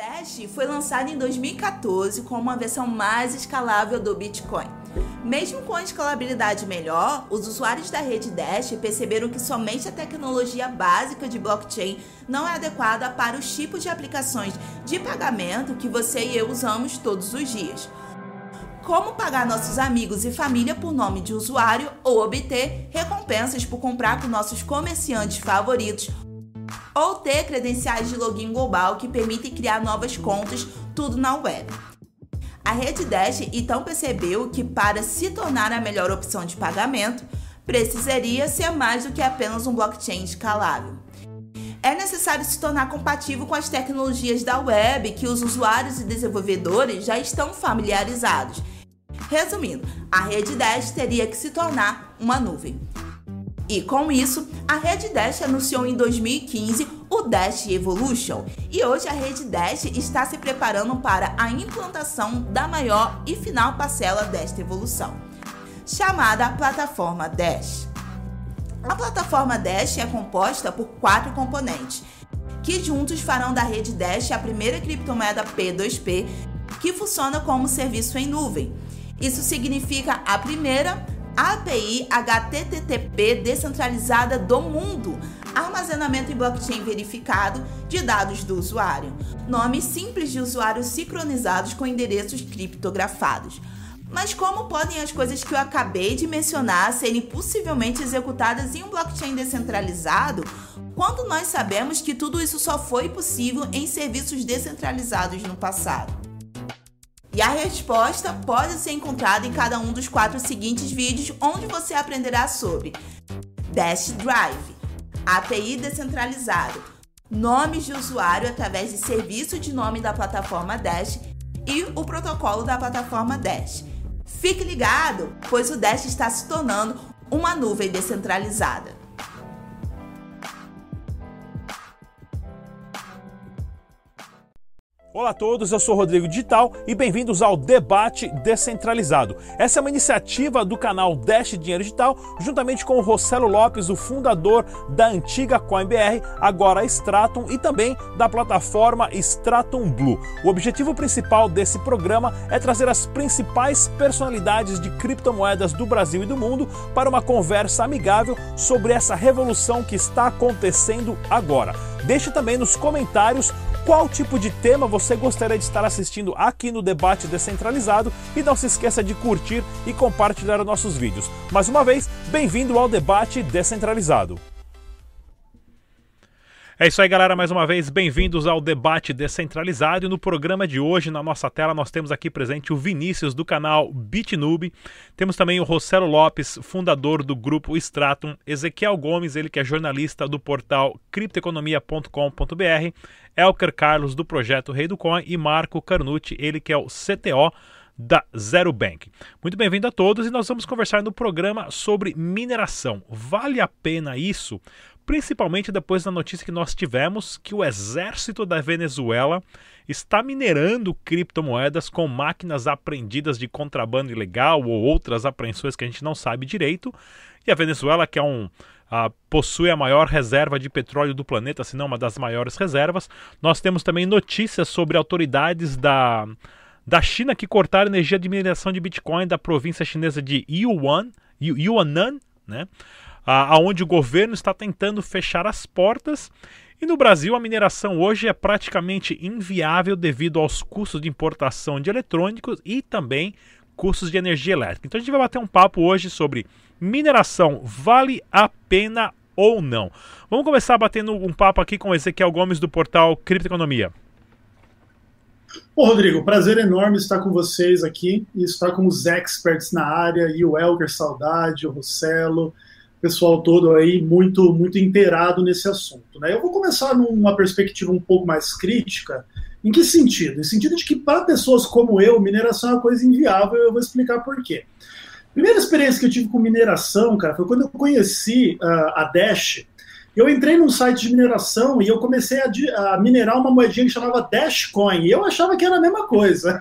Dash foi lançado em 2014 como uma versão mais escalável do Bitcoin. Mesmo com a escalabilidade melhor, os usuários da rede Dash perceberam que somente a tecnologia básica de blockchain não é adequada para os tipos de aplicações de pagamento que você e eu usamos todos os dias. Como pagar nossos amigos e família por nome de usuário ou obter recompensas por comprar com nossos comerciantes favoritos ou ter credenciais de login global que permitem criar novas contas, tudo na web. A rede Dash então percebeu que para se tornar a melhor opção de pagamento, precisaria ser mais do que apenas um blockchain escalável. É necessário se tornar compatível com as tecnologias da web que os usuários e desenvolvedores já estão familiarizados. Resumindo, a rede Dash teria que se tornar uma nuvem. E com isso, a Rede Dash anunciou em 2015 o Dash Evolution e hoje a Rede Dash está se preparando para a implantação da maior e final parcela desta evolução, chamada plataforma Dash. A plataforma Dash é composta por quatro componentes, que juntos farão da rede Dash a primeira criptomoeda P2P que funciona como serviço em nuvem. Isso significa a primeira API HTTP descentralizada do mundo, armazenamento em blockchain verificado de dados do usuário, nomes simples de usuários sincronizados com endereços criptografados. Mas como podem as coisas que eu acabei de mencionar serem possivelmente executadas em um blockchain descentralizado, quando nós sabemos que tudo isso só foi possível em serviços descentralizados no passado? E a resposta pode ser encontrada em cada um dos quatro seguintes vídeos, onde você aprenderá sobre Dash Drive, API descentralizado, nomes de usuário através de serviço de nome da plataforma Dash e o protocolo da plataforma Dash. Fique ligado, pois o Dash está se tornando uma nuvem descentralizada. Olá a todos, eu sou Rodrigo Digital e bem-vindos ao Debate Descentralizado. Essa é uma iniciativa do canal Dash Dinheiro Digital, juntamente com o Rossello Lopes, o fundador da antiga CoinBR, agora Stratum, e também da plataforma Stratum Blue. O objetivo principal desse programa é trazer as principais personalidades de criptomoedas do Brasil e do mundo para uma conversa amigável sobre essa revolução que está acontecendo agora. Deixe também nos comentários qual tipo de tema você gostaria de estar assistindo aqui no Debate Descentralizado e não se esqueça de curtir e compartilhar nossos vídeos. Mais uma vez, bem-vindo ao Debate Descentralizado. É isso aí, galera. Mais uma vez, bem-vindos ao debate descentralizado. E no programa de hoje, na nossa tela, nós temos aqui presente o Vinícius do canal BitNube. Temos também o Rossello Lopes, fundador do grupo Stratum. Ezequiel Gomes, ele que é jornalista do portal criptoeconomia.com.br. Elker Carlos, do projeto Rei do Coin. E Marco Carnucci, ele que é o CTO da Zero Bank. Muito bem-vindo a todos e nós vamos conversar no programa sobre mineração. Vale a pena isso? principalmente depois da notícia que nós tivemos que o exército da Venezuela está minerando criptomoedas com máquinas apreendidas de contrabando ilegal ou outras apreensões que a gente não sabe direito. E a Venezuela, que é um, uh, possui a maior reserva de petróleo do planeta, se não uma das maiores reservas. Nós temos também notícias sobre autoridades da, da China que cortaram energia de mineração de Bitcoin da província chinesa de Yuan, Yuanan, né? aonde o governo está tentando fechar as portas. E no Brasil, a mineração hoje é praticamente inviável devido aos custos de importação de eletrônicos e também custos de energia elétrica. Então a gente vai bater um papo hoje sobre mineração vale a pena ou não. Vamos começar batendo um papo aqui com Ezequiel Gomes do portal Criptoeconomia. Ô, Rodrigo, prazer enorme estar com vocês aqui e estar com os experts na área, e o Elker Saudade, o Rossello, pessoal todo aí muito muito inteirado nesse assunto. Né? Eu vou começar numa perspectiva um pouco mais crítica. Em que sentido? Em sentido de que para pessoas como eu, mineração é uma coisa inviável. Eu vou explicar por quê. Primeira experiência que eu tive com mineração, cara, foi quando eu conheci uh, a Dash eu entrei num site de mineração e eu comecei a, a minerar uma moedinha que chamava Dashcoin. Eu achava que era a mesma coisa.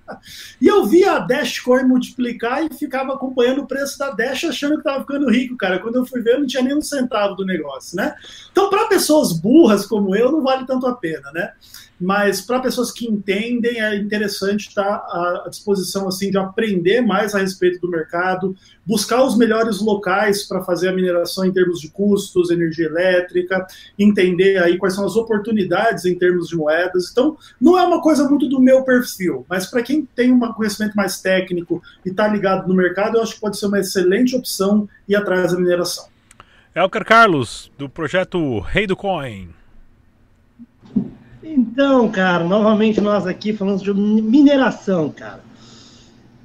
e eu via a Dashcoin multiplicar e ficava acompanhando o preço da Dash achando que estava ficando rico, cara. Quando eu fui ver, eu não tinha nem um centavo do negócio, né? Então, para pessoas burras como eu, não vale tanto a pena, né? Mas para pessoas que entendem é interessante estar à disposição assim de aprender mais a respeito do mercado, buscar os melhores locais para fazer a mineração em termos de custos, energia elétrica, entender aí quais são as oportunidades em termos de moedas. Então, não é uma coisa muito do meu perfil, mas para quem tem um conhecimento mais técnico e está ligado no mercado, eu acho que pode ser uma excelente opção ir atrás da mineração. Elker Carlos, do projeto Rei do Coin. Então, cara, novamente nós aqui falando de mineração, cara.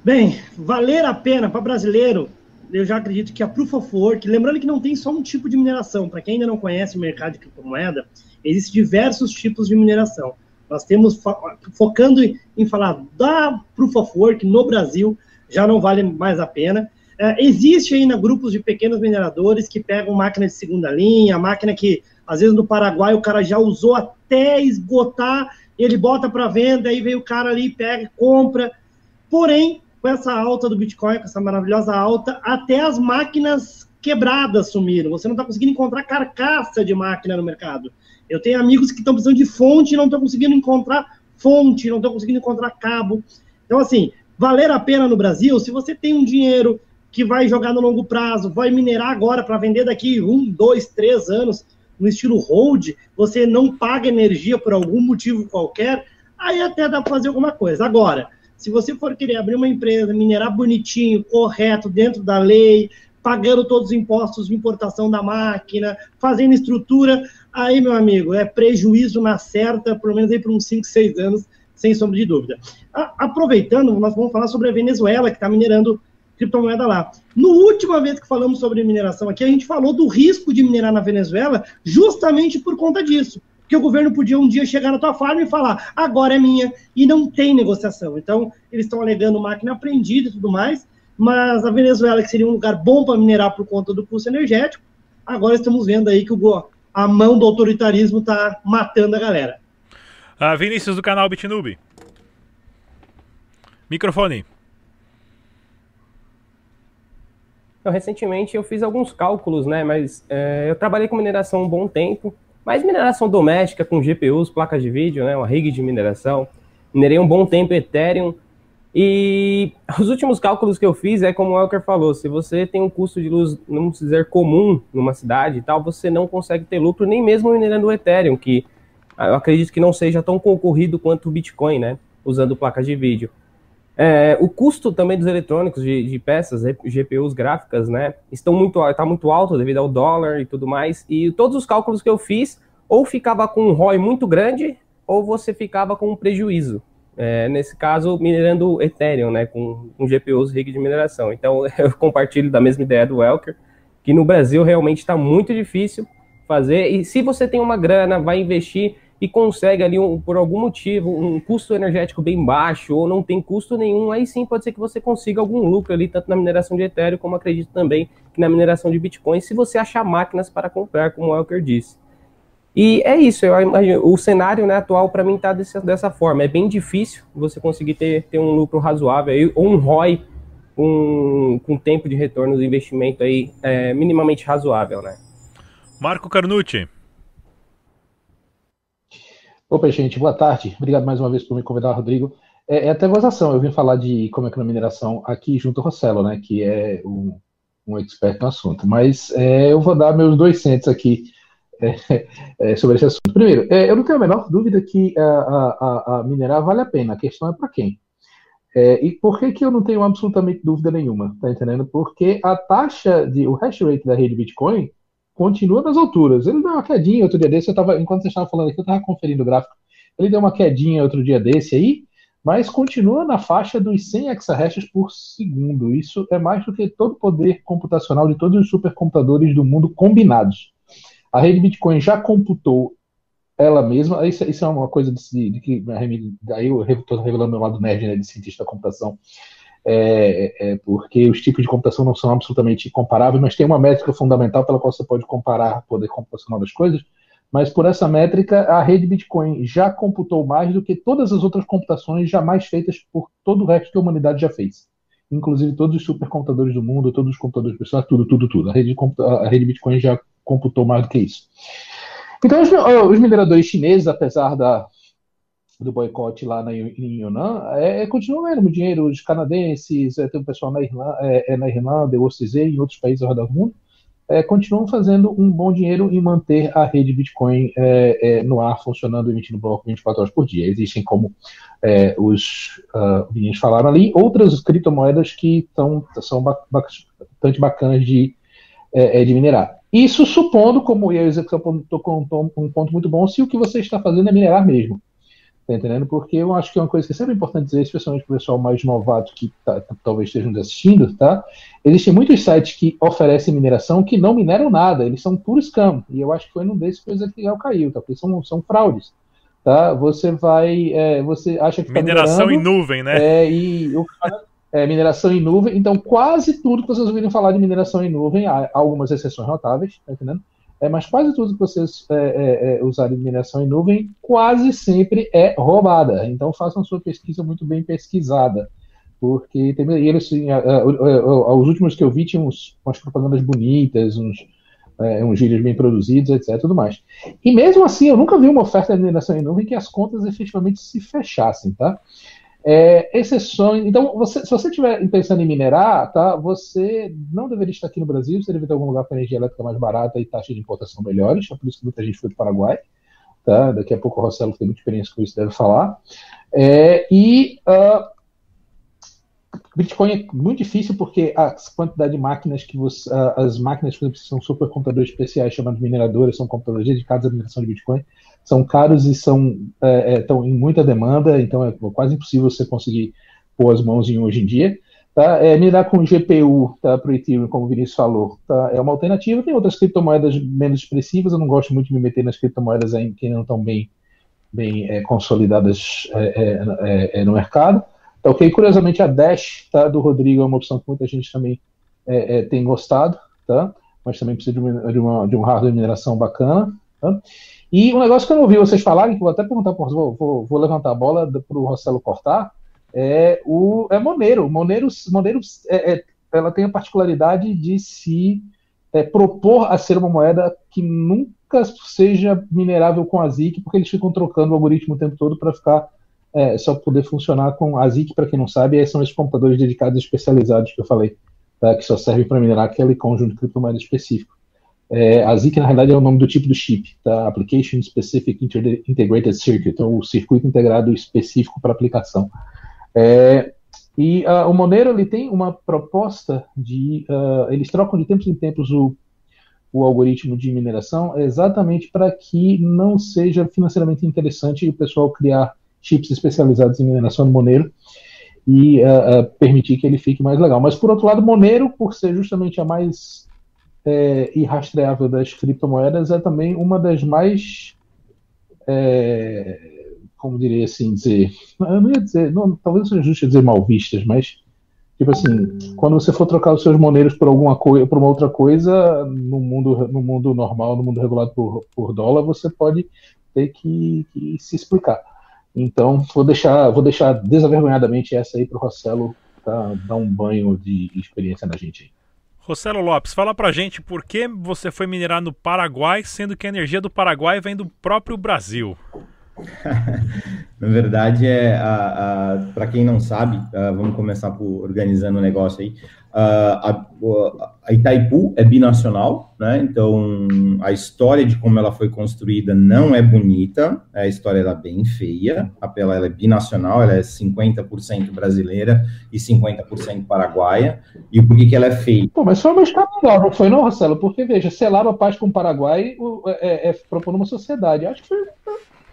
Bem, valer a pena para brasileiro, eu já acredito que a Proof of Work, lembrando que não tem só um tipo de mineração, para quem ainda não conhece o mercado de criptomoeda, existem diversos tipos de mineração. Nós temos, focando em falar da Proof of Work no Brasil, já não vale mais a pena. É, existe ainda grupos de pequenos mineradores que pegam máquina de segunda linha, máquina que às vezes no Paraguai o cara já usou até esgotar, ele bota para venda, aí vem o cara ali, pega, compra. Porém, com essa alta do Bitcoin, com essa maravilhosa alta, até as máquinas quebradas sumiram. Você não está conseguindo encontrar carcaça de máquina no mercado. Eu tenho amigos que estão precisando de fonte e não estão conseguindo encontrar fonte, não estão conseguindo encontrar cabo. Então, assim, valer a pena no Brasil, se você tem um dinheiro que vai jogar no longo prazo, vai minerar agora para vender daqui um, dois, três anos, no estilo hold, você não paga energia por algum motivo qualquer, aí até dá para fazer alguma coisa. Agora, se você for querer abrir uma empresa, minerar bonitinho, correto, dentro da lei, pagando todos os impostos de importação da máquina, fazendo estrutura, aí, meu amigo, é prejuízo na certa, pelo menos aí por uns 5, 6 anos, sem sombra de dúvida. Aproveitando, nós vamos falar sobre a Venezuela, que está minerando criptomoeda lá. No última vez que falamos sobre mineração aqui, a gente falou do risco de minerar na Venezuela justamente por conta disso. Porque o governo podia um dia chegar na tua farm e falar, agora é minha, e não tem negociação. Então, eles estão alegando máquina apreendida e tudo mais, mas a Venezuela, que seria um lugar bom para minerar por conta do custo energético, agora estamos vendo aí que o, a mão do autoritarismo está matando a galera. Ah, Vinícius do canal Bitnube. Microfone. Então, recentemente eu fiz alguns cálculos, né? Mas é, eu trabalhei com mineração um bom tempo, mas mineração doméstica com GPUs, placas de vídeo, né? Uma rig de mineração. Minerei um bom tempo Ethereum. E os últimos cálculos que eu fiz é como o Elker falou: se você tem um custo de luz, não dizer comum numa cidade e tal, você não consegue ter lucro nem mesmo minerando o Ethereum, que eu acredito que não seja tão concorrido quanto o Bitcoin, né? Usando placas de vídeo. É, o custo também dos eletrônicos de, de, peças, GPUs gráficas, né, estão muito, tá muito alto devido ao dólar e tudo mais. E todos os cálculos que eu fiz, ou ficava com um ROI muito grande, ou você ficava com um prejuízo. É, nesse caso, minerando Ethereum, né, com, com GPUs rig de mineração. Então, eu compartilho da mesma ideia do Welker, que no Brasil realmente está muito difícil fazer. E se você tem uma grana, vai investir e consegue ali, um, por algum motivo, um custo energético bem baixo ou não tem custo nenhum, aí sim pode ser que você consiga algum lucro ali, tanto na mineração de Ethereum, como acredito também que na mineração de Bitcoin, se você achar máquinas para comprar, como o Elker disse. E é isso, eu imagino, o cenário né, atual para mim está dessa, forma. É bem difícil você conseguir ter, ter um lucro razoável ou um ROI um, com tempo de retorno do investimento aí é, minimamente razoável, né? Marco Carnucci. Opa, gente, boa tarde. Obrigado mais uma vez por me convidar, Rodrigo. É, é até vozação, eu vim falar de como é que é a mineração aqui junto ao Rossello, né, que é um, um expert no assunto. Mas é, eu vou dar meus dois centos aqui é, é, sobre esse assunto. Primeiro, é, eu não tenho a menor dúvida que a, a, a minerar vale a pena. A questão é para quem. É, e por que, que eu não tenho absolutamente dúvida nenhuma? Tá entendendo? Porque a taxa de o hash rate da rede Bitcoin continua nas alturas. Ele deu uma quedinha outro dia desse, eu tava, enquanto você estava falando aqui, eu estava conferindo o gráfico. Ele deu uma quedinha outro dia desse aí, mas continua na faixa dos 100 exahashes por segundo. Isso é mais do que todo o poder computacional de todos os supercomputadores do mundo combinados. A rede Bitcoin já computou ela mesma, isso, isso é uma coisa de, de que aí eu estou revelando meu lado nerd né, de cientista da computação é, é, porque os tipos de computação não são absolutamente comparáveis, mas tem uma métrica fundamental pela qual você pode comparar o poder computacional das coisas. Mas por essa métrica, a rede Bitcoin já computou mais do que todas as outras computações jamais feitas por todo o resto que a humanidade já fez. Inclusive todos os supercomputadores do mundo, todos os computadores pessoais, tudo, tudo, tudo. A rede, a rede Bitcoin já computou mais do que isso. Então, os, os mineradores chineses, apesar da, do boicote lá na, em Yunnan, é, é, continua vendo dinheiro dos canadenses, é, tem o pessoal na Irlanda, é, é na Irlanda, dizer, em outros países ao redor do mundo, é, continuam fazendo um bom dinheiro em manter a rede Bitcoin é, é, no ar, funcionando, emitindo bloco 24 horas por dia. Existem, como é, os uh, meninos falaram ali, outras criptomoedas que tão, são bastante bacanas de, é, é, de minerar. Isso supondo, como o Execução tocou um ponto muito bom, se o que você está fazendo é minerar mesmo. Tá entendendo? Porque eu acho que é uma coisa que é sempre importante dizer, especialmente para o pessoal mais novato que tá, talvez esteja nos assistindo, tá? Existem muitos sites que oferecem mineração que não mineram nada, eles são puro scam. E eu acho que foi num desses que o Ezequiel caiu, tá? Porque são, são fraudes. Tá? Você vai. É, você acha que. Tá mineração em nuvem, né? É, e o é, mineração em nuvem. Então, quase tudo que vocês ouviram falar de mineração em nuvem, há algumas exceções notáveis, tá entendendo? É, mas quase tudo que vocês é, é, é, usarem de mineração em nuvem quase sempre é roubada. Então façam sua pesquisa muito bem pesquisada. Porque tem, eles, assim, a, a, a, os últimos que eu vi tinham uns, umas propagandas bonitas, uns, é, uns bem produzidos, etc. Tudo mais. E mesmo assim, eu nunca vi uma oferta de mineração em nuvem que as contas efetivamente se fechassem, tá? É, exceções. Então, você, se você estiver pensando em minerar, tá, você não deveria estar aqui no Brasil, você deveria ter algum lugar com energia elétrica mais barata e taxa de importação melhores, é por isso que muita gente foi para o Paraguai. Tá? Daqui a pouco o Rossello tem muita experiência com isso, deve falar. É, e uh, Bitcoin é muito difícil porque a quantidade de máquinas que você, as máquinas que são supercomputadores especiais chamados mineradores, são computadores dedicados à mineração de Bitcoin, são caros e são é, estão é, em muita demanda, então é quase impossível você conseguir pôr as mãos em hoje em dia. Tá? É, minerar com GPU tá, para o Ethereum, como o Vinícius falou, tá? é uma alternativa. Tem outras criptomoedas menos expressivas, eu não gosto muito de me meter nas criptomoedas aí que não estão bem, bem é, consolidadas é, é, é, no mercado. Tá, ok, curiosamente a Dash tá, do Rodrigo é uma opção que muita gente também tem gostado, tá? mas também precisa de, uma, de, uma, de um hardware de mineração bacana. Tá? E um negócio que eu não ouvi vocês falarem, que vou até perguntar, vou, vou, vou levantar a bola para o Rossello cortar, é o é Monero. Monero, Monero é, é, ela tem a particularidade de se é, propor a ser uma moeda que nunca seja minerável com a ZIC, porque eles ficam trocando o algoritmo o tempo todo para ficar é, só poder funcionar com a ZIC, para quem não sabe, são esses computadores dedicados especializados que eu falei, tá, que só servem para minerar aquele conjunto de criptomoeda específico. É, a ZIC, na realidade, é o nome do tipo do chip, tá? Application Specific Integrated Circuit, então o circuito integrado específico para aplicação. É, e uh, o Monero ele tem uma proposta de. Uh, eles trocam de tempos em tempos o, o algoritmo de mineração exatamente para que não seja financeiramente interessante o pessoal criar chips especializados em mineração no Monero e uh, permitir que ele fique mais legal. Mas, por outro lado, Monero, por ser justamente a mais é, irrastreável das criptomoedas é também uma das mais, é, como diria assim, dizer, eu não ia dizer, não, talvez seja justo dizer mal vistas, mas tipo assim, quando você for trocar os seus moneiros por alguma coisa, por uma outra coisa, no mundo, no mundo normal, no mundo regulado por, por dólar, você pode ter que, que se explicar. Então, vou deixar, vou deixar desavergonhadamente essa aí para o Rossello tá, dar um banho de experiência na gente. Rossello Lopes, fala pra gente por que você foi minerar no Paraguai, sendo que a energia do Paraguai vem do próprio Brasil. Na verdade, é para quem não sabe, vamos começar por organizando o negócio aí. a, a, Itaipu é binacional, né? Então a história de como ela foi construída não é bonita, a história é bem feia. A Pela ela é binacional, ela é 50% brasileira e 50% paraguaia. E por que, que ela é feia? Pô, mas foi uma história legal, não foi, não, Marcelo? Porque veja, selar a paz com o Paraguai é, é, é propor uma sociedade. Acho que foi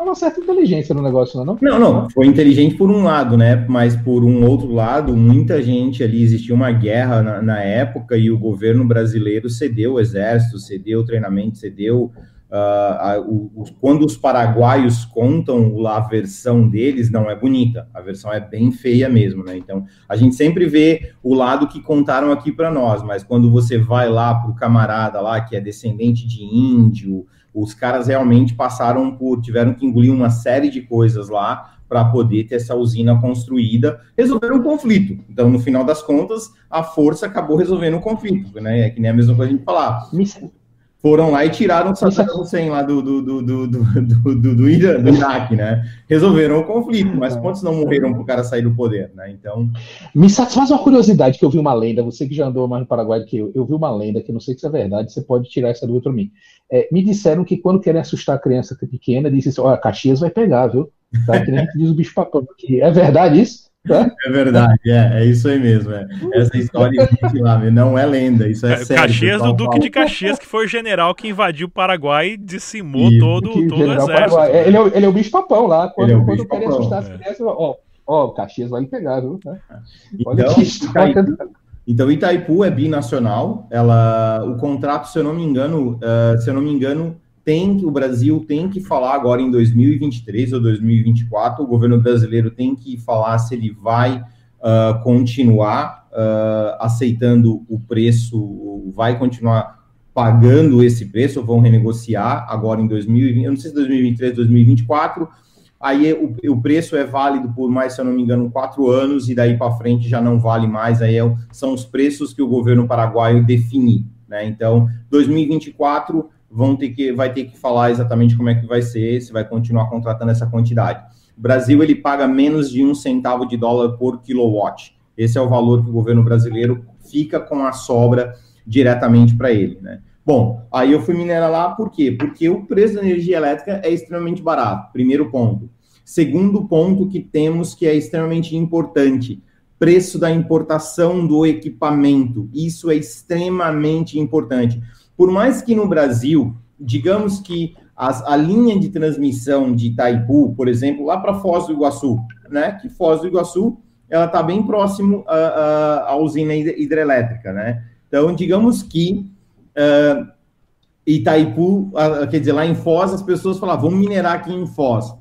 uma certa inteligência no negócio, não é? Não, não, foi inteligente por um lado, né? Mas por um outro lado, muita gente ali, existia uma guerra na, na época e o governo brasileiro cedeu o exército, cedeu o treinamento, cedeu. Uh, a, o, quando os paraguaios contam a versão deles, não é bonita, a versão é bem feia mesmo, né? Então, a gente sempre vê o lado que contaram aqui para nós, mas quando você vai lá para o camarada lá, que é descendente de índio, os caras realmente passaram por, tiveram que engolir uma série de coisas lá para poder ter essa usina construída, resolveram o conflito. Então, no final das contas, a força acabou resolvendo o conflito, né? É que nem a mesma coisa a gente falar foram lá e tiraram o Saddam Hussein lá do, do, do, do, do, do, do, Irã, do Iraque, né? Resolveram o conflito, mas quantos não morreram para o cara sair do poder, né? Então. Me satisfaz uma curiosidade que eu vi uma lenda, você que já andou mais no Paraguai do que eu, eu vi uma lenda que não sei se é verdade, você pode tirar essa dúvida para mim. É, me disseram que quando querem assustar a criança pequena, dizem assim: olha, Caxias vai pegar, viu? Tá? Que nem diz o bicho papão. É verdade isso? É verdade, é, é isso aí mesmo. É. Essa história existe lá, não é lenda, isso é, é sério. Caxias do Duque de Caxias, que foi o general que invadiu o Paraguai e dizimou isso, todo, todo o exército. É, ele, é, ele é o bicho papão lá, quando, ele é quando quer assustar as crianças, ó, ó, Caxias vai lhe pegar, viu? Olha então, Itaipu, então, Itaipu é binacional, ela, o contrato, se eu não me engano, uh, se eu não me engano, tem o Brasil tem que falar agora em 2023 ou 2024, o governo brasileiro tem que falar se ele vai uh, continuar uh, aceitando o preço, vai continuar pagando esse preço, ou vão renegociar agora em 2020, eu não sei se 2023, 2024. Aí o, o preço é válido por mais, se eu não me engano, quatro anos, e daí para frente já não vale mais. Aí é, são os preços que o governo paraguaio define. Né? Então, 2024 vão ter que, vai ter que falar exatamente como é que vai ser, se vai continuar contratando essa quantidade. O Brasil ele paga menos de um centavo de dólar por kilowatt. Esse é o valor que o governo brasileiro fica com a sobra diretamente para ele, né? Bom, aí eu fui minerar lá por quê? Porque o preço da energia elétrica é extremamente barato, primeiro ponto. Segundo ponto que temos que é extremamente importante, preço da importação do equipamento. Isso é extremamente importante. Por mais que no Brasil, digamos que as, a linha de transmissão de Itaipu, por exemplo, lá para Foz do Iguaçu, né? Que Foz do Iguaçu ela está bem próximo à, usina hidrelétrica, né? Então, digamos que uh, Itaipu, uh, quer dizer, lá em Foz, as pessoas falam, vamos minerar aqui em Foz.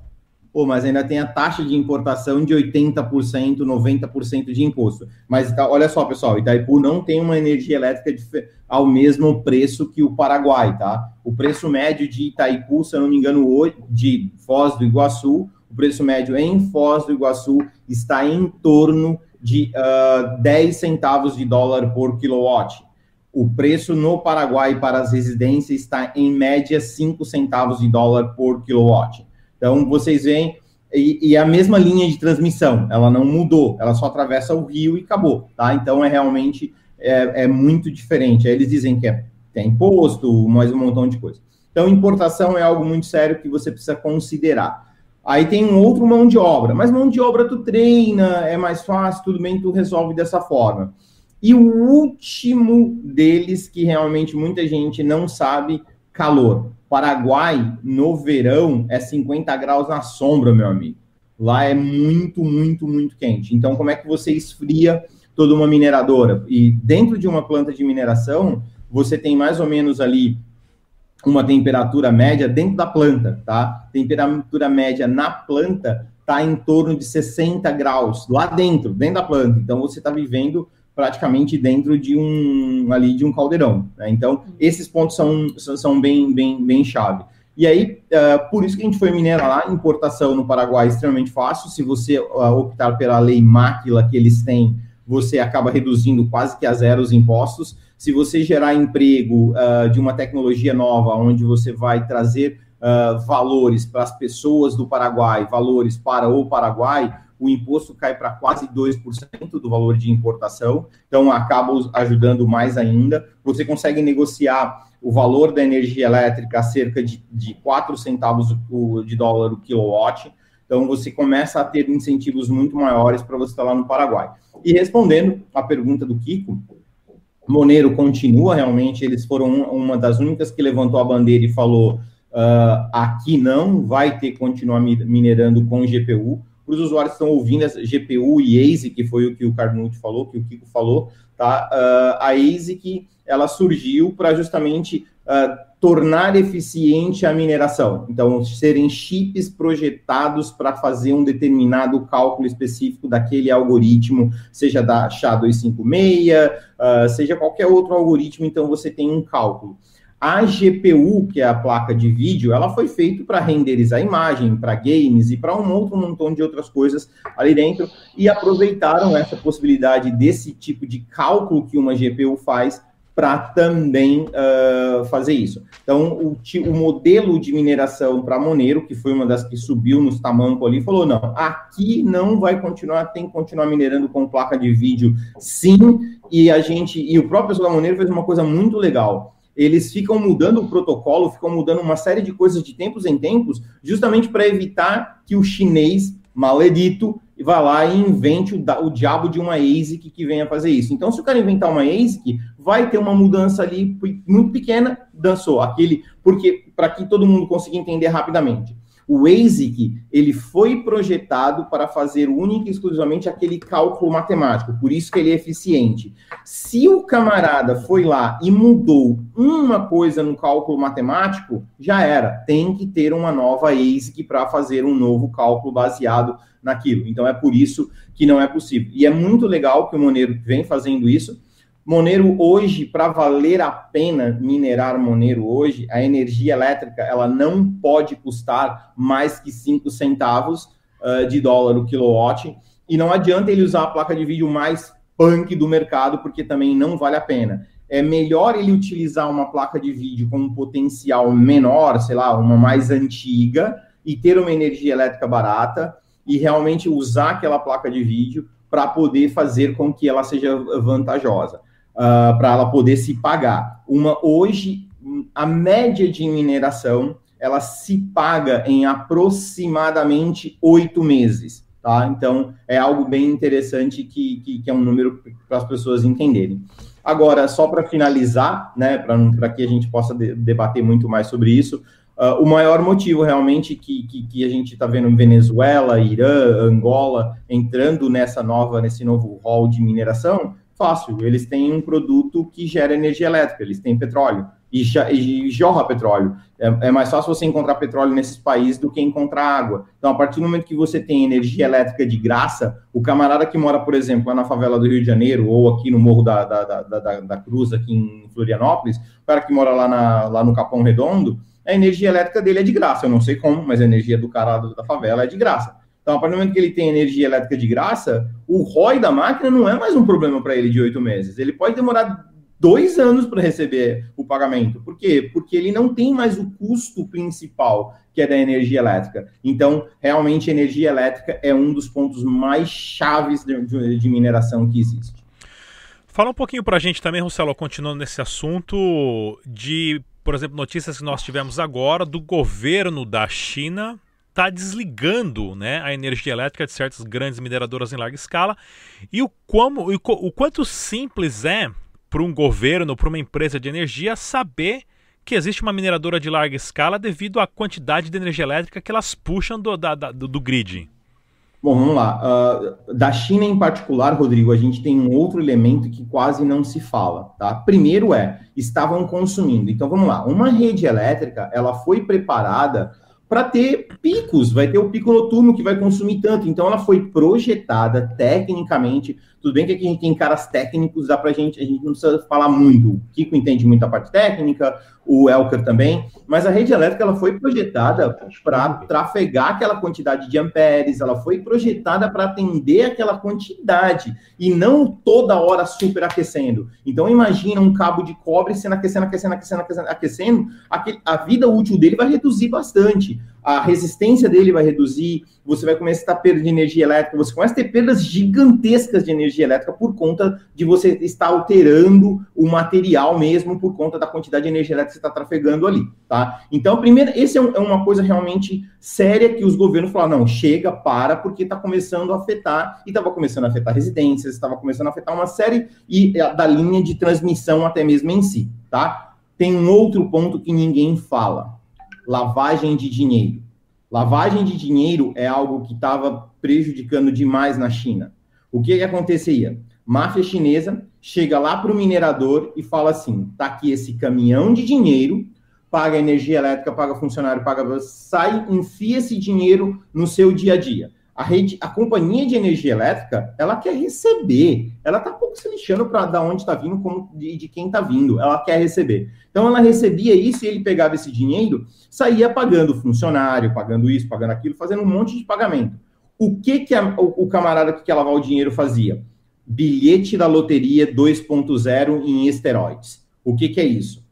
Pô, mas ainda tem a taxa de importação de 80%, 90% de imposto. Mas tá, olha só, pessoal, Itaipu não tem uma energia elétrica ao mesmo preço que o Paraguai, tá? O preço médio de Itaipu, se eu não me engano, de Foz do Iguaçu, o preço médio em Foz do Iguaçu está em torno de uh, 10 centavos de dólar por quilowatt. O preço no Paraguai para as residências está em média 5 centavos de dólar por quilowatt. Então, vocês veem, e, e, a mesma linha de transmissão, ela não mudou, ela só atravessa o rio e acabou, tá? Então, é realmente, é, é muito diferente. Aí eles dizem que é, tem imposto, mais um montão de coisa. Então, importação é algo muito sério que você precisa considerar. Aí tem um outro mão de obra, mas mão de obra tu treina, é mais fácil, tudo bem, tu resolve dessa forma. E o último deles, que realmente muita gente não sabe, calor. Paraguai, no verão, é 50 graus na sombra, meu amigo. Lá é muito, muito, muito quente. Então, como é que você esfria toda uma mineradora? E dentro de uma planta de mineração, você tem mais ou menos ali uma temperatura média dentro da planta, tá? Temperatura média na planta está em torno de 60 graus lá dentro, dentro da planta. Então você está vivendo praticamente dentro de um ali de um caldeirão. Né? Então esses pontos são, são bem bem bem chave. E aí uh, por isso que a gente foi minerar lá. Importação no Paraguai é extremamente fácil. Se você uh, optar pela lei máquila que eles têm, você acaba reduzindo quase que a zero os impostos. Se você gerar emprego uh, de uma tecnologia nova, onde você vai trazer valores para as pessoas do Paraguai, valores para o Paraguai, o imposto cai para quase 2% do valor de importação, então acaba ajudando mais ainda. Você consegue negociar o valor da energia elétrica a cerca de, de 4 centavos de dólar o kilowatt, então você começa a ter incentivos muito maiores para você estar lá no Paraguai. E respondendo a pergunta do Kiko, Moneiro continua realmente, eles foram uma das únicas que levantou a bandeira e falou: uh, aqui não vai ter que continuar minerando com GPU para os usuários que estão ouvindo, GPU e ASIC, que foi o que o Carnucci falou, que o Kiko falou, tá? Uh, a ASIC, ela surgiu para justamente uh, tornar eficiente a mineração. Então, serem chips projetados para fazer um determinado cálculo específico daquele algoritmo, seja da SHA-256, uh, seja qualquer outro algoritmo, então você tem um cálculo. A GPU, que é a placa de vídeo, ela foi feita para renderizar imagem, para games e para um outro montão de outras coisas ali dentro e aproveitaram essa possibilidade desse tipo de cálculo que uma GPU faz para também uh, fazer isso. Então, o, o, modelo de mineração para Monero, que foi uma das que subiu nos tamancos ali, falou: não, aqui não vai continuar, tem que continuar minerando com placa de vídeo, sim. E a gente, e o próprio pessoal da Monero fez uma coisa muito legal. Eles ficam mudando o protocolo, ficam mudando uma série de coisas de tempos em tempos, justamente para evitar que o chinês maledito vá lá e invente o, o, diabo de uma ASIC que venha fazer isso. Então, se o cara inventar uma ASIC, vai ter uma mudança ali muito pequena, dançou aquele, porque para que todo mundo consiga entender rapidamente. O ASIC, ele foi projetado para fazer única e exclusivamente aquele cálculo matemático, por isso que ele é eficiente. Se o camarada foi lá e mudou uma coisa no cálculo matemático, já era. Tem que ter uma nova ASIC para fazer um novo cálculo baseado naquilo. Então é por isso que não é possível. E é muito legal que o Monero vem fazendo isso. Monero hoje, para valer a pena minerar Monero hoje, a energia elétrica ela não pode custar mais que 5 centavos uh, de dólar o kilowatt. E não adianta ele usar a placa de vídeo mais punk do mercado, porque também não vale a pena. É melhor ele utilizar uma placa de vídeo com um potencial menor, sei lá, uma mais antiga, e ter uma energia elétrica barata, e realmente usar aquela placa de vídeo para poder fazer com que ela seja vantajosa, uh, para ela poder se pagar. Uma hoje a média de mineração ela se paga em aproximadamente oito meses, tá? Então é algo bem interessante que, que, que é um número para as pessoas entenderem. Agora, só para finalizar, né, para que a gente possa de, debater muito mais sobre isso, Uh, o maior motivo realmente que, que, que a gente está vendo Venezuela, Irã, Angola entrando nessa nova, nesse novo rol de mineração, fácil. Eles têm um produto que gera energia elétrica, eles têm petróleo e, e jorra petróleo. É, é, mais fácil você encontrar petróleo nesses países do que encontrar água. Então, a partir do momento que você tem energia elétrica de graça, o camarada que mora, por exemplo, lá na favela do Rio de Janeiro ou aqui no Morro da, da, da, da, da Cruz, aqui em Florianópolis, o cara que mora lá, na, lá no Capão Redondo, a energia elétrica dele é de graça. Eu não sei como, mas a energia do cara da favela é de graça. Então, a partir do momento que ele tem energia elétrica de graça, o ROI da máquina não é mais um problema para ele de oito meses. Ele pode demorar dois anos para receber o pagamento. Por quê? Porque ele não tem mais o custo principal, que é da energia elétrica. Então, realmente, energia elétrica é um dos pontos mais chaves de, mineração que existe. Fala um pouquinho para a gente também, Russelo, continuando nesse assunto de por exemplo, notícias que nós tivemos agora do governo da China está desligando né, a energia elétrica de certas grandes mineradoras em larga escala e o, como, o, quanto simples é para um governo, para uma empresa de energia saber que existe uma mineradora de larga escala devido à quantidade de energia elétrica que elas puxam do, da, da, do grid. Bom, vamos lá. Uh, da China em particular, Rodrigo, a gente tem um outro elemento que quase não se fala, tá? Primeiro é, estavam consumindo. Então, vamos lá. Uma rede elétrica, ela foi preparada para ter picos, vai ter o pico noturno que vai consumir tanto. Então, ela foi projetada tecnicamente. Tudo bem que aqui a gente tem caras técnicos, dá para gente, a gente não precisa falar muito. O Kiko entende muito a parte técnica, o Elker também, mas a rede elétrica ela foi projetada para trafegar aquela quantidade de amperes, ela foi projetada para atender aquela quantidade e não toda hora superaquecendo. Então imagina um cabo de cobre sendo aquecendo, aquecendo, aquecendo, aquecendo, aquecendo a vida útil dele vai reduzir bastante a resistência dele vai reduzir, você vai começar a de energia elétrica, você começa a ter perdas gigantescas de energia elétrica por conta de você estar alterando o material mesmo por conta da quantidade de energia elétrica que você está trafegando ali, tá? Então, primeiro, esse é, é, uma coisa realmente séria que os governos falaram, não, chega, para, porque está começando a afetar, e estava começando a afetar residências, estava começando a afetar uma série e, é, da linha de transmissão até mesmo em si, tá? Tem um outro ponto que ninguém fala, lavagem de dinheiro. Lavagem de dinheiro é algo que estava prejudicando demais na China. O que, que acontecia? Máfia chinesa chega lá para o minerador e fala assim: tá aqui esse caminhão de dinheiro, paga energia elétrica, paga funcionário, paga. Sai, enfia esse dinheiro no seu dia a dia a rede, a companhia de energia elétrica, ela quer receber. Ela está pouco se lixando para da onde está vindo, como de, de quem está vindo. Ela quer receber. Então ela recebia isso e ele pegava esse dinheiro, saía pagando funcionário, pagando isso, pagando aquilo, fazendo um monte de pagamento. O que que a, o, o, camarada que quer lavar o dinheiro fazia? Bilhete da loteria 2.0 em esteroides. O que, que é isso?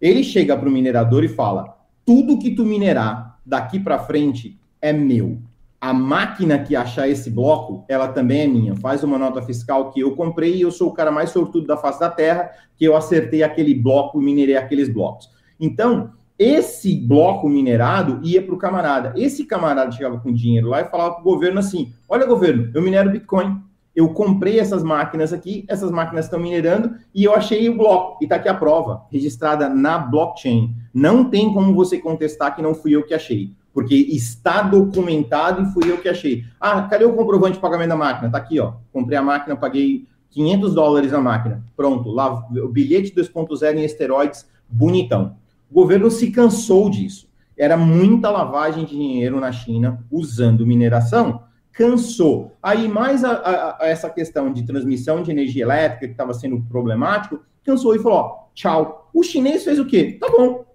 Ele chega para o minerador e fala: tudo que tu minerar daqui para frente é meu. A máquina que achar esse bloco, ela também é minha. Faz uma nota fiscal que eu comprei e eu sou o cara mais sortudo da face da terra, que eu acertei aquele bloco minerei aqueles blocos. Então, esse bloco minerado ia para o camarada. Esse camarada chegava com dinheiro lá e falava para o governo assim: Olha, governo, eu minero Bitcoin. Eu comprei essas máquinas aqui, essas máquinas estão minerando e eu achei o bloco. E está aqui a prova, registrada na blockchain. Não tem como você contestar que não fui eu que achei, porque está documentado e fui eu que achei. Ah, cadê o comprovante de pagamento da máquina? Está aqui, ó. Comprei a máquina, paguei 500 dólares na máquina. Pronto, lá, o bilhete 2.0 em esteroides, bonitão. O governo se cansou disso. Era muita lavagem de dinheiro na China usando mineração. Cansou. Aí, mais a, a, a essa questão de transmissão de energia elétrica, que estava sendo problemático, cansou e falou: ó, tchau. O chinês fez o quê? Tá bom.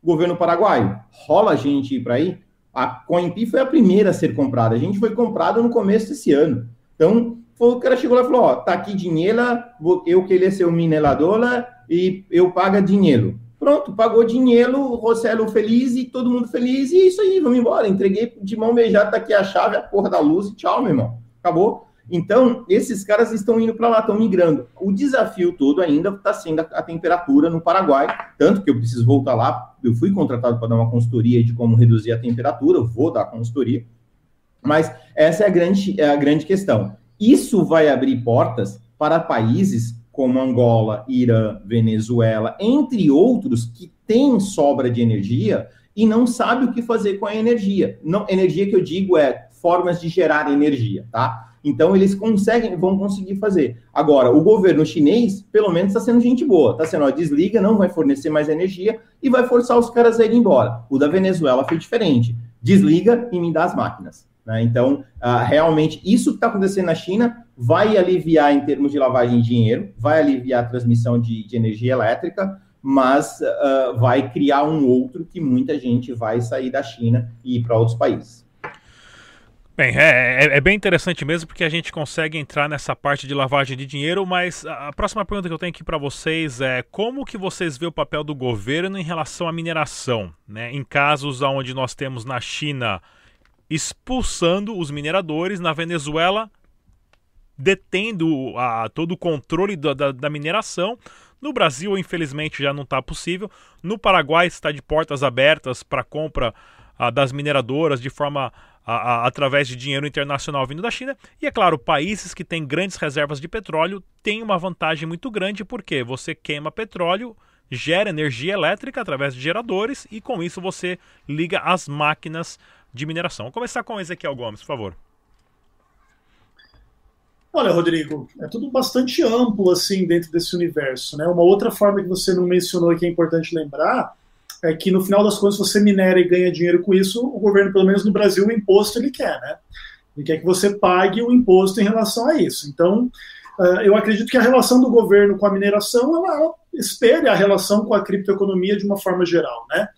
Governo paraguaio, rola a gente ir para aí? A CoinP foi a primeira a ser comprada. A gente foi comprada no começo desse ano. Então, o cara chegou lá e falou: ó, tá aqui dinheiro, eu queria ser o minerador e eu pago dinheiro. Pronto, pagou dinheiro, Rossello feliz e todo mundo feliz, e isso aí, vamos embora. Entreguei de mão beijada, tá aqui a chave, a porra da luz, e tchau, meu irmão. Acabou. Então, esses caras estão indo para lá, estão migrando. O desafio todo ainda está sendo a, a, temperatura no Paraguai, tanto que eu preciso voltar lá. Eu fui contratado para dar uma consultoria de como reduzir a temperatura, vou dar consultoria. Mas essa é a grande, é a grande questão. Isso vai abrir portas para países como Angola, Irã, Venezuela, entre outros, que têm sobra de energia e não sabe o que fazer com a energia. Não, energia que eu digo é formas de gerar energia, tá? Então eles conseguem, vão conseguir fazer. Agora, o governo chinês, pelo menos, está sendo gente boa, está sendo, ó, desliga, não vai fornecer mais energia e vai forçar os caras a irem embora. O da Venezuela foi diferente. Desliga e me dá as máquinas. Né? Então, uh, realmente, isso que está acontecendo na China vai aliviar em termos de lavagem de dinheiro, vai aliviar a transmissão de, de energia elétrica, mas uh, vai criar um outro que muita gente vai sair da China e ir para outros países. Bem, é, é, é, bem interessante mesmo porque a gente consegue entrar nessa parte de lavagem de dinheiro, mas a próxima pergunta que eu tenho aqui para vocês é como que vocês vê o papel do governo em relação à mineração, né? Em casos onde nós temos na China expulsando os mineradores, na Venezuela detendo a, todo o controle da, da, da mineração. No Brasil, infelizmente, já não está possível. No Paraguai está de portas abertas para compra a, das mineradoras de forma a, a, através de dinheiro internacional vindo da China. E é claro, países que têm grandes reservas de petróleo têm uma vantagem muito grande porque você queima petróleo, gera energia elétrica através de geradores e com isso você liga as máquinas de mineração. Vamos começar com Ezequiel Gomes, por favor. Olha, Rodrigo, é tudo bastante amplo assim dentro desse universo, né? Uma outra forma que você não mencionou e que é importante lembrar é que no final das contas você minera e ganha dinheiro com isso, o governo, pelo menos no Brasil, o imposto ele quer, né? Ele quer que você pague o imposto em relação a isso. Então, eh, eu acredito que a relação do governo com a mineração ela espelha a relação com a criptoeconomia de uma forma geral, né?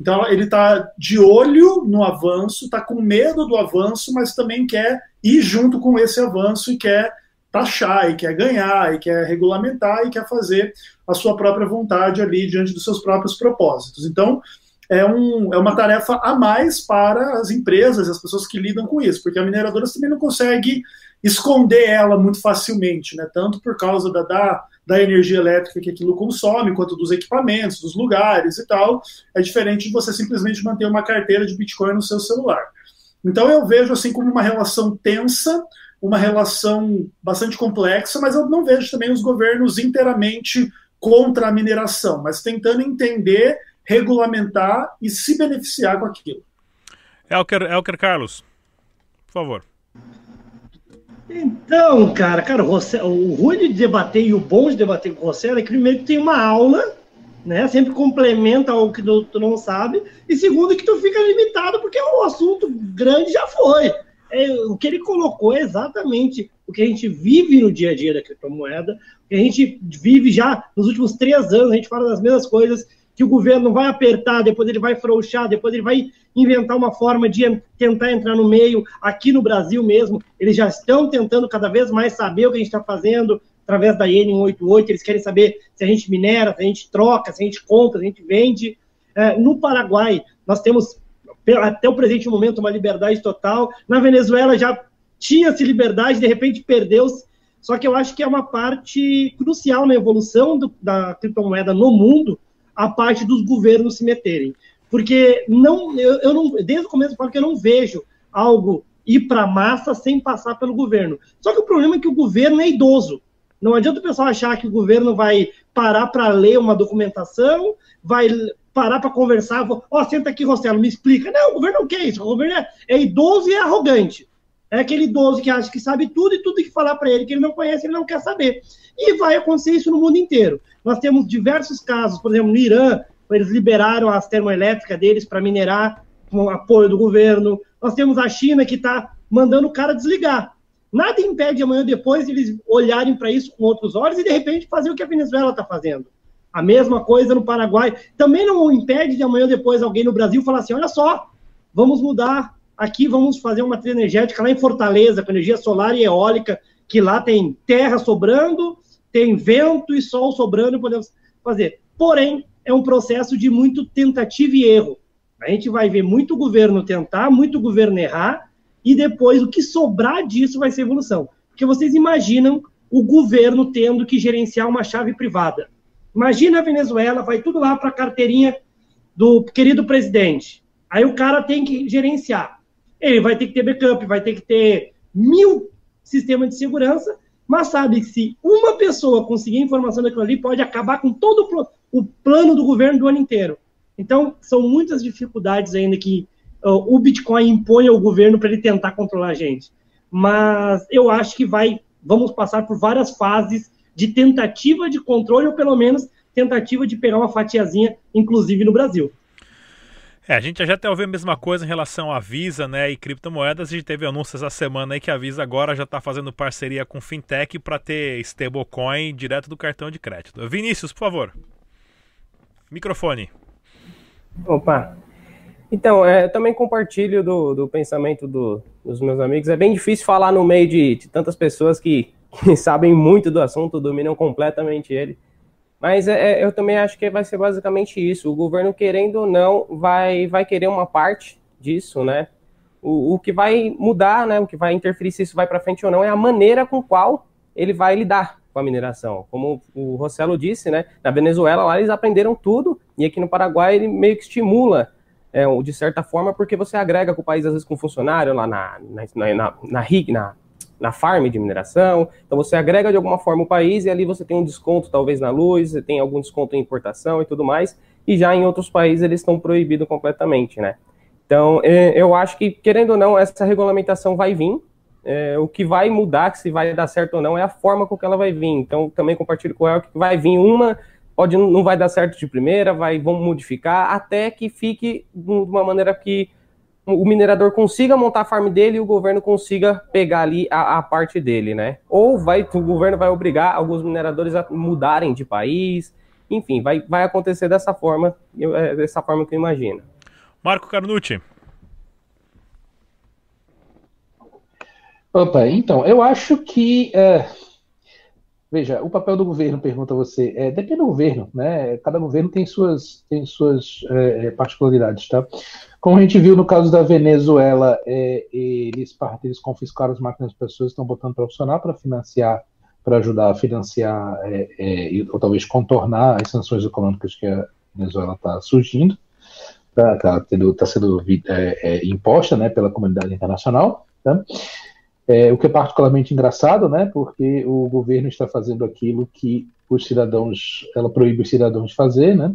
Então ele está de olho no avanço, está com medo do avanço, mas também quer ir junto com esse avanço e quer taxar, e quer ganhar, e quer regulamentar, e quer fazer a sua própria vontade ali diante dos seus próprios propósitos. Então é, um, é uma tarefa a mais para as empresas, as pessoas que lidam com isso, porque a mineradora também não consegue esconder ela muito facilmente, né? Tanto por causa da, da da energia elétrica que aquilo consome, quanto dos equipamentos, dos lugares e tal, é diferente de você simplesmente manter uma carteira de Bitcoin no seu celular. Então eu vejo assim como uma relação tensa, uma relação bastante complexa, mas eu não vejo também os governos inteiramente contra a mineração, mas tentando entender, regulamentar e se beneficiar com aquilo. Elker, Elker Carlos, por favor. Então, cara, cara, o, o ruim de debater e o bom de debater com o Rossello é que primeiro tem uma aula, né? Sempre complementa o que tu, tu não sabe, e segundo que tu fica limitado porque o assunto grande já foi. É, o que ele colocou é exatamente o que a gente vive no dia a dia da criptomoeda, o que a gente vive já nos últimos três anos, a gente fala das mesmas coisas, que o governo vai apertar, depois ele vai frouxar, depois ele vai inventar uma forma de tentar entrar no meio. Aqui no Brasil mesmo, eles já estão tentando cada vez mais saber o que a gente está fazendo, através da IN 188, eles querem saber se a gente minera, se a gente troca, se a gente compra, se a gente vende. É, no Paraguai, nós temos, até o presente momento, uma liberdade total. Na Venezuela já tinha-se liberdade, de repente perdeu-se. Só que eu acho que é uma parte crucial na evolução do, da criptomoeda no mundo, a parte dos governos se meterem. Porque não, eu, eu não, desde o começo eu falo que eu não vejo algo ir para a massa sem passar pelo governo. Só que o problema é que o governo é idoso. Não adianta o pessoal achar que o governo vai parar para ler uma documentação, vai parar para conversar, ó, oh, senta aqui, Rossello, me explica. Não, o governo não quer isso, o governo é, é idoso e é arrogante. É aquele idoso que acha que sabe tudo e tudo que falar para ele que ele não conhece, ele não quer saber. E vai acontecer isso no mundo inteiro. Nós temos diversos casos, por exemplo, no Irã, eles liberaram as termoelétricas deles para minerar com apoio do governo. Nós temos a China que está mandando o cara desligar. Nada impede amanhã depois eles olharem para isso com outros olhos e de repente fazer o que a Venezuela está fazendo. A mesma coisa no Paraguai. Também não impede de amanhã depois alguém no Brasil falar assim: olha só, vamos mudar aqui, vamos fazer uma matriz energética lá em Fortaleza, com energia solar e eólica, que lá tem terra sobrando, tem vento e sol sobrando, podemos fazer. Porém, é um processo de muito tentativa e erro. A gente vai ver muito governo tentar, muito governo errar, e depois o que sobrar disso vai ser evolução. Porque vocês imaginam o governo tendo que gerenciar uma chave privada. Imagina a Venezuela, vai tudo lá para a carteirinha do querido presidente. Aí o cara tem que gerenciar. Ele vai ter que ter backup, vai ter que ter mil sistemas de segurança, mas sabe que se uma pessoa conseguir informação daquilo ali, pode acabar com todo o plano do governo do ano inteiro. Então, são muitas dificuldades ainda que uh, o Bitcoin impõe ao governo para ele tentar controlar a gente. Mas eu acho que vai, vamos passar por várias fases de tentativa de controle, ou pelo menos tentativa de pegar uma fatiazinha, inclusive no Brasil. É, a gente já até ouviu a mesma coisa em relação à Visa, né, e criptomoedas. A gente teve anúncios essa semana aí que a Visa agora já está fazendo parceria com fintech para ter stablecoin direto do cartão de crédito. Vinícius, por favor. Microfone. Opa. Então, é, eu também compartilho do, do pensamento do, dos meus amigos. É bem difícil falar no meio de, de tantas pessoas que, que, sabem muito do assunto, dominam completamente ele. Mas é, é, eu também acho que vai ser basicamente isso. O governo, querendo ou não, vai, vai querer uma parte disso, né? O, o que vai mudar, né? O que vai interferir se isso vai para frente ou não é a maneira com qual ele vai lidar com a mineração. Como o Rossello disse, né? Na Venezuela lá eles aprenderam tudo e aqui no Paraguai ele meio que estimula é, de certa forma, porque você agrega com o país, às vezes, com funcionário lá na, na, na, na RIG, na, na farm de mineração. Então você agrega de alguma forma o país e ali você tem um desconto, talvez, na luz, você tem algum desconto em importação e tudo mais. E já em outros países eles estão proibidos completamente, né? Então, é, eu acho que, querendo ou não, essa regulamentação vai vir. É, o que vai mudar, se vai dar certo ou não, é a forma com que ela vai vir. Então, também compartilho com ela que vai vir uma, pode não vai dar certo de primeira, vai vamos modificar, até que fique de uma maneira que o minerador consiga montar a farm dele e o governo consiga pegar ali a, a, parte dele, né? Ou vai, o governo vai obrigar alguns mineradores a mudarem de país, enfim, vai, vai acontecer dessa forma, é dessa forma que eu imagino. Marco Carnucci. Opa, então, eu acho que. É, veja, o papel do governo, pergunta você, é, depende do governo, né? Cada governo tem suas, tem suas é, particularidades, tá? Como a gente viu no caso da Venezuela, é, eles, eles confiscaram as máquinas das pessoas, estão botando profissional para financiar, para ajudar a financiar, é, é, ou talvez contornar as sanções econômicas que a Venezuela está surgindo, está tá, tá, tá sendo é, é, imposta né, pela comunidade internacional. Tá? É, o que é particularmente engraçado, né, porque o governo está fazendo aquilo que os cidadãos, ela proíbe os cidadãos de fazer, né,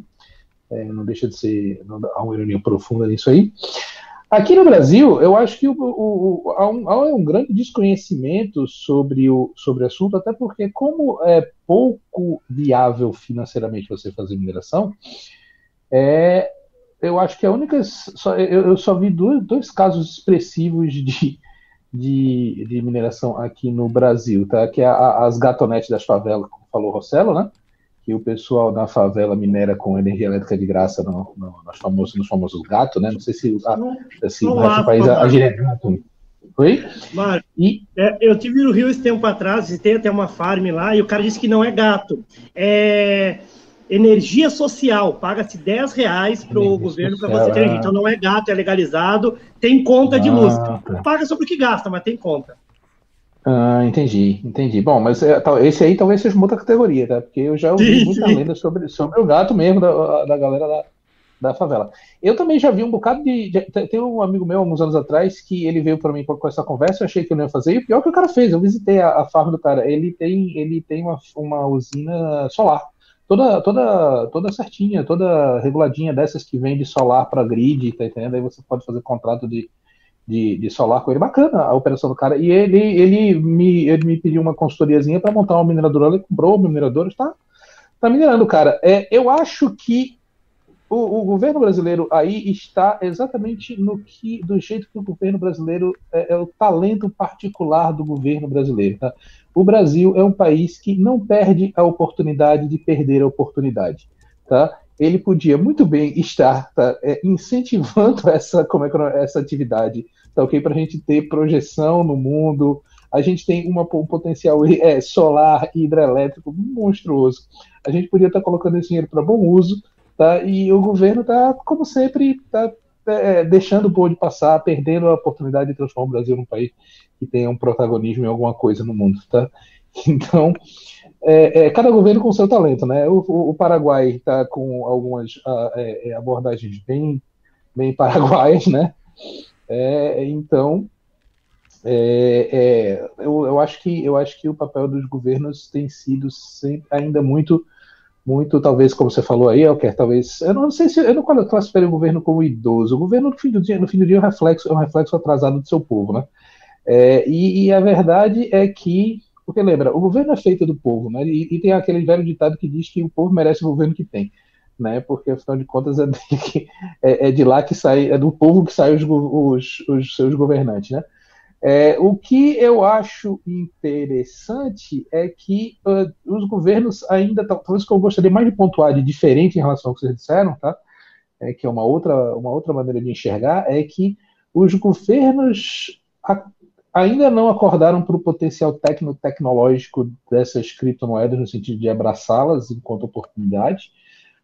é, não deixa de ser, há uma ironia profunda nisso aí. Aqui no Brasil, eu acho que o, o, o, há, um, há, um, grande desconhecimento sobre o, sobre o assunto, até porque, como é pouco viável financeiramente você fazer mineração, é, eu acho que a única. Só, eu, eu, só vi dois, dois casos expressivos de, de, de, mineração aqui no Brasil, tá? que é a, as gatonetes das favelas, como falou Rossello, né? Que o pessoal da favela minera com energia elétrica de graça no, no, nos, famosos, nos famosos gatos, né? Não sei se, ah, se no nosso país a, a Oi? Mário, e... é, eu tive no Rio esse tempo atrás, e tem até uma farm lá, e o cara disse que não é gato. É energia social, paga-se 10 reais para o governo para você ter energia. Então não é gato, é legalizado, tem conta ah, de luz. Tá. Paga sobre o que gasta, mas tem conta. Ah, entendi, entendi. Bom, mas é, esse aí talvez seja uma outra categoria, tá? Porque eu já ouvi sim, muita sim. lenda sobre, sobre o gato mesmo da, da galera da, da favela. Eu também já vi um bocado de, de. Tem um amigo meu, alguns anos atrás, que ele veio para mim com essa conversa, eu achei que eu não ia fazer, e o pior que o cara fez, eu visitei a, a farm do cara. Ele tem, ele tem uma, uma usina solar toda, toda, toda certinha, toda reguladinha dessas que vende solar para grid, tá entendendo? Aí você pode fazer contrato de, de, de, solar com ele. Bacana a operação do cara. E ele, ele, me, ele me pediu uma consultoriazinha para montar uma mineradora. Ele comprou o minerador, está tá minerando, cara. É, eu acho que o, o, governo brasileiro aí está exatamente no que, do jeito que o governo brasileiro é, é o talento particular do governo brasileiro. Tá? O Brasil é um país que não perde a oportunidade de perder a oportunidade. Tá? Ele podia muito bem estar tá, é, incentivando essa, como é, é essa atividade, tá ok? Para a gente ter projeção no mundo. A gente tem uma, um potencial é, solar e hidrelétrico monstruoso. A gente podia estar colocando esse dinheiro para bom uso, tá? E o governo está, como sempre, tá, é, deixando o bonde passar, perdendo a oportunidade de transformar o Brasil num país que tenha um protagonismo em alguma coisa no mundo, tá? Então, é, é, cada governo com seu talento, né? O, o, Paraguai está com algumas uh, é, abordagens bem, bem paraguaias, né? É, então, é, eu, eu, acho que, eu acho que o papel dos governos tem sido sempre, ainda muito muito, talvez, como você falou aí, Elker, talvez. Eu não sei se. Eu não classificaria o governo como idoso. O governo, no fim do dia, no fim do dia é, um reflexo, é um reflexo atrasado do seu povo, né? É, e, e, a verdade é que. Porque lembra, o governo é feito do povo, né? E, e, tem aquele velho ditado que diz que o povo merece o governo que tem. Né, porque afinal de contas é de, é, é de lá que sai, é do povo que saem os, os, os seus governantes, né? É, o que eu acho interessante é que uh, os governos ainda, talvez que eu gostaria mais de pontuar de diferente em relação ao que vocês disseram, tá? É, que é uma outra, uma outra maneira de enxergar, é que os governos ainda não acordaram para o potencial tecno-tecnológico dessas criptomoedas, no sentido de abraçá-las enquanto oportunidade.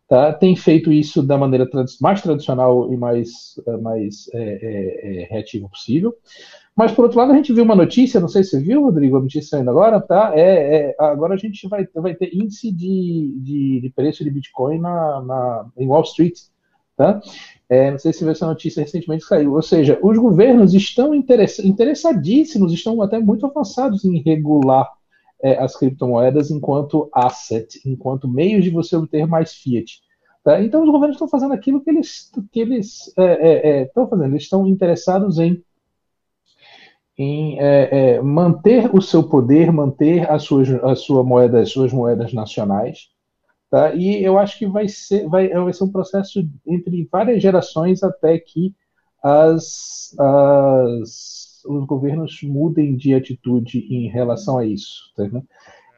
Tá? Tem feito isso da maneira mais tradicional e mais, eh, mais é, é, é, reativa possível. Mas, por outro lado, a gente viu uma notícia, não sei se você viu, Rodrigo, a notícia saindo agora, tá? É, é, agora a gente vai, vai ter índice de, de, de preço de Bitcoin na, na, em Wall Street, tá? É, não sei se viu essa notícia recentemente saiu. Ou seja, os governos estão interessadíssimos, estão até muito avançados em regular é, as criptomoedas enquanto asset, enquanto meios de você obter mais fiat. Tá? Então, os governos estão fazendo aquilo que eles, que eles é, é, é estão fazendo, eles estão interessados em em é, é, manter o seu poder, manter a sua moeda, as suas moedas nacionais. Tá? E eu acho que vai ser, vai, vai ser um processo entre várias gerações até que as, as, os governos mudem de atitude em relação a isso. Tá?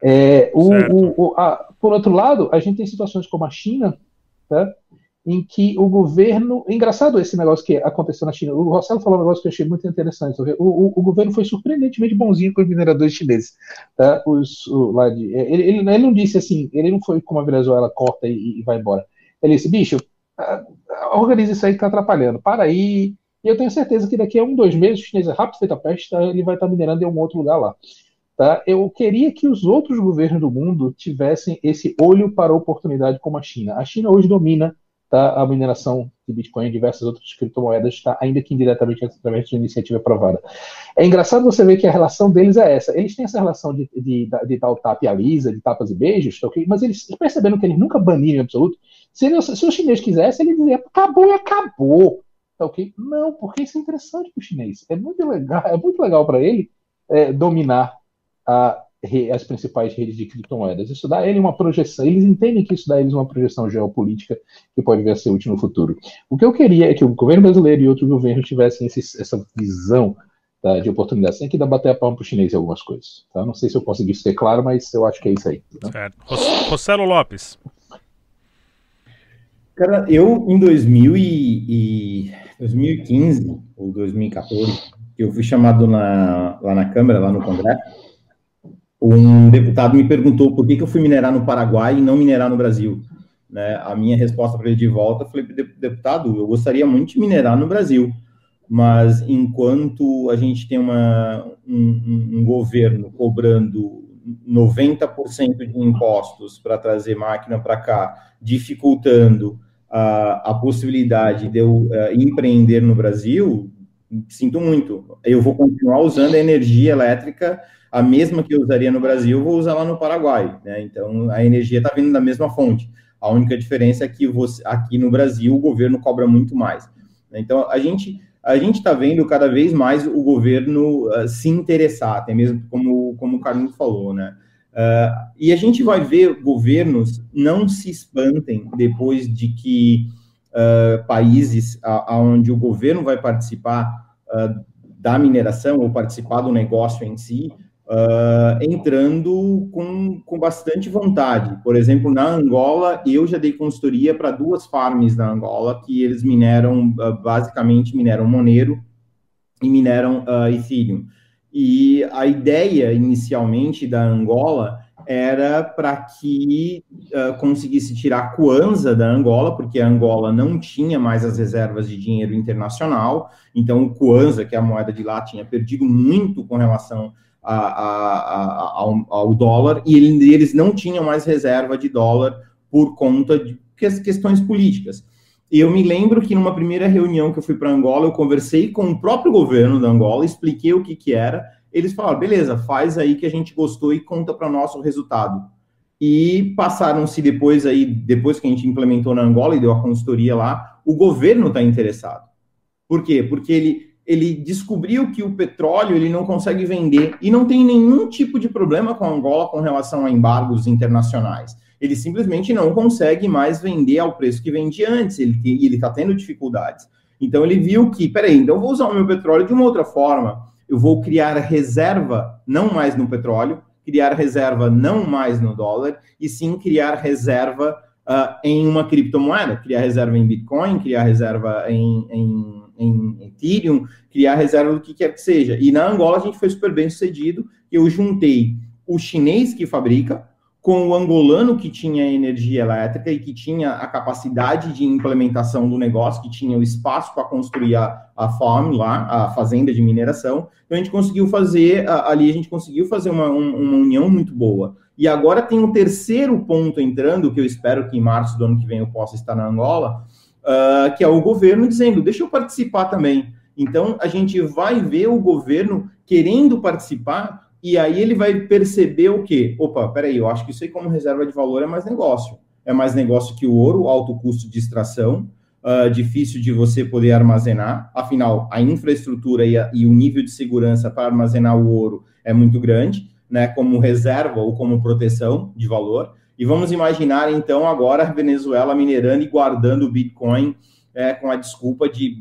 É, o, o, o, a, por outro lado, a gente tem situações como a China, tá? Em que o governo. Engraçado esse negócio que aconteceu na China. O Rossello falou um negócio que eu achei muito interessante. O, o, o governo foi surpreendentemente bonzinho com os mineradores chineses. Tá? Os, o, lá de, ele, ele, ele, não disse assim, ele não foi como a Venezuela, corta e, e vai embora. Ele disse, bicho, organiza isso aí que tá atrapalhando. Para aí. E eu tenho certeza que daqui a um, dois meses, o chinês é rápido feito a peste, ele vai estar tá minerando em algum outro lugar lá. Tá? Eu queria que os outros governos do mundo tivessem esse olho para a oportunidade como a China. A China hoje domina tá, a mineração de Bitcoin e diversas outras criptomoedas, tá, ainda que indiretamente através de uma iniciativa aprovada. É engraçado você ver que a relação deles é essa. Eles têm essa relação de, de, de, tal tapa e alisa, de tapas e beijos, tá, okay? mas eles percebendo que eles nunca baniram em absoluto. Se, ele, se o chinês quisesse, ele dizia, acabou e acabou. Tá ok? Não, porque isso é interessante para o chinês. É muito legal, é muito legal para ele é, dominar a, as principais redes de criptomoedas. Isso dá a ele uma projeção, eles entendem que isso dá a eles uma projeção geopolítica que pode vir a ser útil no futuro. O que eu queria é que o governo brasileiro e outros governos tivessem esse, essa visão tá, de oportunidade, sem que dar bater a palma para o chinês em algumas coisas. Tá? Não sei se eu consegui ser claro, mas eu acho que é isso aí. Tá? Certo. Rossello Lopes. Cara, eu em 2000 e, e 2015 ou 2014 eu fui chamado na, lá na Câmara, lá no Congresso, um deputado me perguntou por que, que eu fui minerar no Paraguai e não minerar no Brasil. Né? A minha resposta para ele de volta foi, deputado, eu gostaria muito de minerar no Brasil, mas enquanto a gente tem uma, um, um governo cobrando 90% de impostos para trazer máquina para cá, dificultando a, a possibilidade de eu uh, empreender no Brasil, sinto muito. Eu vou continuar usando a energia elétrica, a mesma que eu usaria no Brasil, vou usar lá no Paraguai. Né? Então, a energia está vindo da mesma fonte. A única diferença é que você, aqui no Brasil o governo cobra muito mais. Então, a gente a gente está vendo cada vez mais o governo uh, se interessar, até mesmo como, como o Carlinhos falou, né? Uh, e a gente vai ver governos não se espantem depois de que uh, países onde o governo vai participar uh, da mineração ou participar do negócio em si, entrando com, com bastante vontade. Por exemplo, na Angola, eu já dei consultoria para duas farms na Angola que eles mineram, basicamente mineram Monero e mineram Ethereum. E a ideia inicialmente da Angola era para que uh, conseguisse tirar a Kwanza da Angola, porque a Angola não tinha mais as reservas de dinheiro internacional, então o Kwanza, que é a moeda de lá, tinha perdido muito com relação a, a, a, ao, ao, dólar, e ele, eles não tinham mais reserva de dólar por conta de questões políticas. Eu me lembro que numa primeira reunião que eu fui para Angola, eu conversei com o próprio governo da Angola, expliquei o que, que era, eles falaram, beleza, faz aí que a gente gostou e conta para nós o resultado. E passaram-se depois aí, depois que a gente implementou na Angola e deu a consultoria lá, o governo está interessado. Por quê? Porque ele, ele descobriu que o petróleo ele não consegue vender e não tem nenhum tipo de problema com a Angola com relação a embargos internacionais. Ele simplesmente não consegue mais vender ao preço que vendia antes, ele está tendo dificuldades. Então ele viu que, peraí, então vou usar o meu petróleo de uma outra forma eu vou criar reserva não mais no petróleo, criar reserva não mais no dólar, e sim criar reserva uh, em uma criptomoeda, criar reserva em Bitcoin, criar reserva em, em, em, Ethereum, criar reserva do que quer que seja. E na Angola a gente foi super bem sucedido, eu juntei o chinês que fabrica, com o angolano que tinha energia elétrica e que tinha a capacidade de implementação do negócio, que tinha o espaço para construir a, a farm lá, a fazenda de mineração. Então a gente conseguiu fazer, ali a gente conseguiu fazer uma, uma união muito boa. E agora tem um terceiro ponto entrando, que eu espero que em março do ano que vem eu possa estar na Angola, uh, que é o governo dizendo, deixa eu participar também. Então a gente vai ver o governo querendo participar e aí ele vai perceber o quê? Opa, peraí, eu acho que isso aí como reserva de valor é mais negócio. É mais negócio que o ouro, alto custo de extração, uh, difícil de você poder armazenar. Afinal, a infraestrutura e, a, e o nível de segurança para armazenar o ouro é muito grande, né? Como reserva ou como proteção de valor. E vamos imaginar, então, agora a Venezuela minerando e guardando o Bitcoin é, com a desculpa de,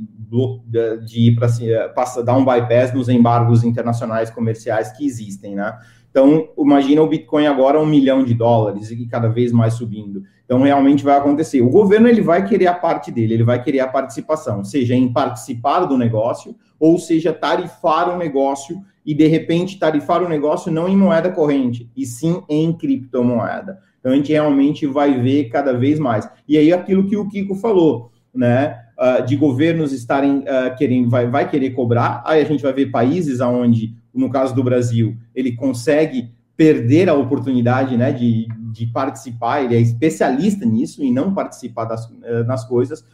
de ir para é, dar um bypass nos embargos internacionais comerciais que existem, né? Então, imagina o Bitcoin agora um milhão de dólares e cada vez mais subindo. Então, realmente vai acontecer. O governo ele vai querer a parte dele, ele vai querer a participação, seja em participar do negócio, ou seja, tarifar o negócio e, de repente, tarifar o negócio não em moeda corrente, e sim em criptomoeda. Então, a gente realmente vai ver cada vez mais. E aí, aquilo que o Kiko falou, né, uh, de governos estarem uh, querendo, vai, vai querer cobrar, aí a gente vai ver países onde, no caso do Brasil, ele consegue perder a oportunidade né, de, de participar, ele é especialista nisso e não participar das, uh, nas coisas,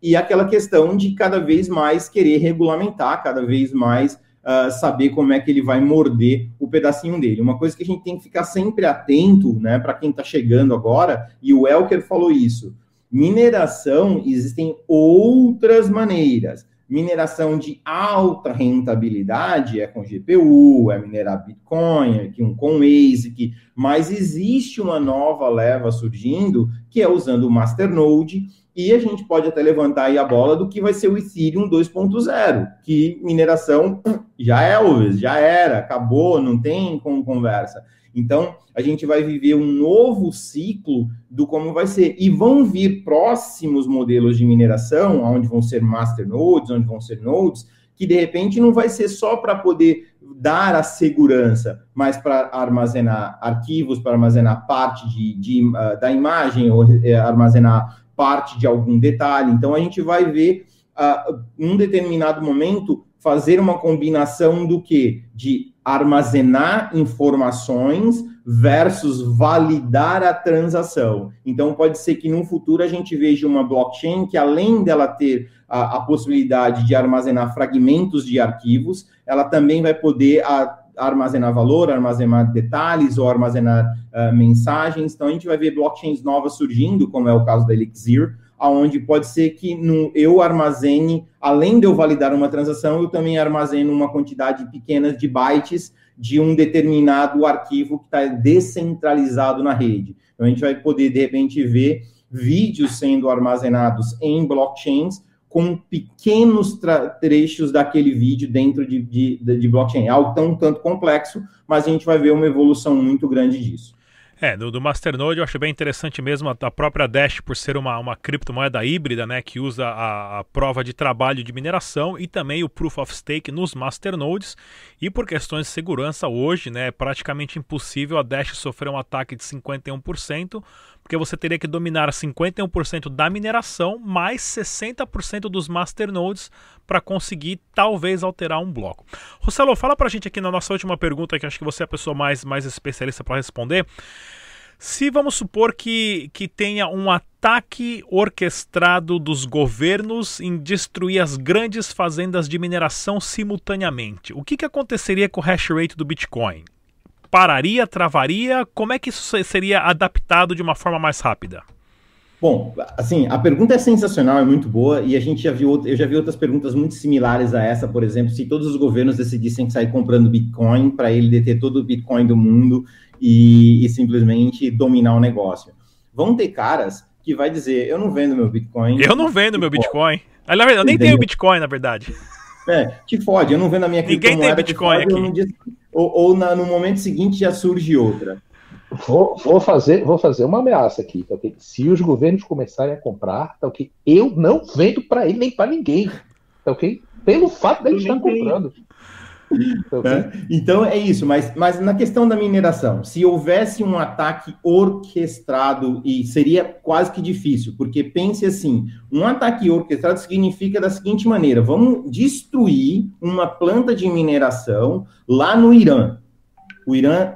e aquela questão de cada vez mais querer regulamentar, cada vez mais uh, saber como é que ele vai morder o pedacinho dele. Uma coisa que a gente tem que ficar sempre atento, né, para quem está chegando agora, e o Elker falou isso, Mineração, existem outras maneiras. Mineração de alta rentabilidade é com GPU, é minerar Bitcoin, é com ASIC, mas existe uma nova leva surgindo que é usando o Masternode e a gente pode até levantar aí a bola do que vai ser o Ethereum 2.0, que mineração já é, já era, acabou, não tem como conversa. Então, a gente vai viver um novo ciclo do como vai ser. E vão vir próximos modelos de mineração, onde vão ser master nodes, onde vão ser nodes, que de repente não vai ser só para poder dar a segurança, mas para armazenar arquivos, para armazenar parte de, de uh, da imagem ou uh, armazenar parte de algum detalhe. Então a gente vai ver uh, um determinado momento fazer uma combinação do que de armazenar informações versus validar a transação. Então, pode ser que no futuro a gente veja uma blockchain que, além dela ter a, a possibilidade de armazenar fragmentos de arquivos, ela também vai poder a, armazenar valor, armazenar detalhes ou armazenar uh, mensagens. Então, a gente vai ver blockchains novas surgindo, como é o caso da Elixir, aonde pode ser que no, eu armazene, além de eu validar uma transação, eu também armazeno uma quantidade pequena de bytes de um determinado arquivo que está descentralizado na rede. Então, a gente vai poder, de repente, ver vídeos sendo armazenados em blockchains com pequenos trechos daquele vídeo dentro de, de, de blockchain. É algo tão tanto complexo, mas a gente vai ver uma evolução muito grande disso. É, do, do Masternode eu acho bem interessante mesmo a, a, própria Dash por ser uma, uma criptomoeda híbrida, né, que usa a, a, prova de trabalho de mineração e também o Proof of Stake nos Masternodes. E por questões de segurança hoje, né, é praticamente impossível a Dash sofrer um ataque de 51%, porque você teria que dominar 51% da mineração mais 60% dos masternodes para conseguir talvez alterar um bloco. Rossello, fala para a gente aqui na nossa última pergunta, que acho que você é a pessoa mais, mais especialista para responder. Se vamos supor que, que tenha um ataque orquestrado dos governos em destruir as grandes fazendas de mineração simultaneamente, o que, que aconteceria com o hash rate do Bitcoin? Pararia, travaria? Como é que isso seria adaptado de uma forma mais rápida? Bom, assim, a pergunta é sensacional, é muito boa, e a gente já viu, eu já vi outras perguntas muito similares a essa, por exemplo, se todos os governos decidissem sair comprando Bitcoin para ele deter todo o Bitcoin do mundo e, e, simplesmente dominar o negócio. Vão ter caras que vai dizer, eu não vendo meu Bitcoin. Eu não vendo meu Bitcoin. Aliás, eu nem tenho Bitcoin, na verdade. É, te fode, eu não vendo a minha Ninguém tem Bitcoin fode, aqui ou, ou na, no momento seguinte já surge outra? Vou, vou, fazer, vou fazer uma ameaça aqui, tá okay? Se os governos começarem a comprar, tá ok? Eu não vendo para ele nem para ninguém, tá ok? Pelo fato dele estar comprando. É, então é isso, mas, mas na questão da mineração, se houvesse um ataque orquestrado, e seria quase que difícil, porque pense assim: um ataque orquestrado significa da seguinte maneira: vamos destruir uma planta de mineração lá no Irã. O Irã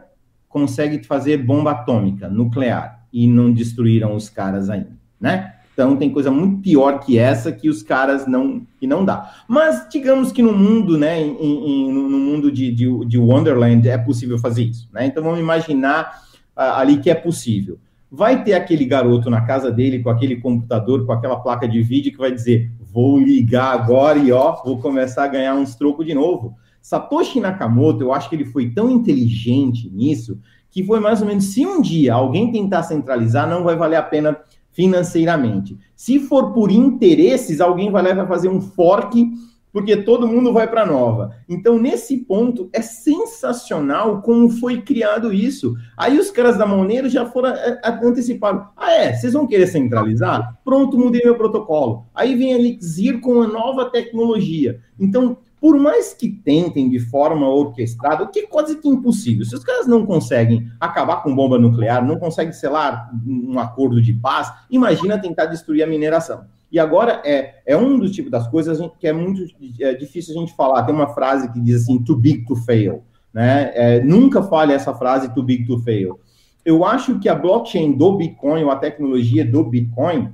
consegue fazer bomba atômica nuclear e não destruíram os caras ainda, né? Então tem coisa muito pior que essa que os caras não que não dá. Mas digamos que no mundo, né, em, em, no mundo de, de, de, Wonderland é possível fazer isso, né? Então vamos imaginar uh, ali que é possível. Vai ter aquele garoto na casa dele com aquele computador, com aquela placa de vídeo que vai dizer: vou ligar agora e ó, vou começar a ganhar uns trocos de novo. Satoshi Nakamoto, eu acho que ele foi tão inteligente nisso que foi mais ou menos se um dia alguém tentar centralizar, não vai valer a pena financeiramente. Se for por interesses, alguém vai lá e vai fazer um fork, porque todo mundo vai para nova. Então, nesse ponto, é sensacional como foi criado isso. Aí os caras da Monero já foram é, é, anteciparam. Ah, é? Vocês vão querer centralizar? Pronto, mudei meu protocolo. Aí vem a Elixir com a nova tecnologia. Então, por mais que tentem de forma orquestrada, o que é quase que impossível. Se os caras não conseguem acabar com bomba nuclear, não conseguem selar um acordo de paz, imagina tentar destruir a mineração. E agora é, é um dos tipos das coisas que é muito é difícil a gente falar. Tem uma frase que diz assim, too big to fail. Né? É, nunca fale essa frase, too big to fail. Eu acho que a blockchain do Bitcoin, ou a tecnologia do Bitcoin,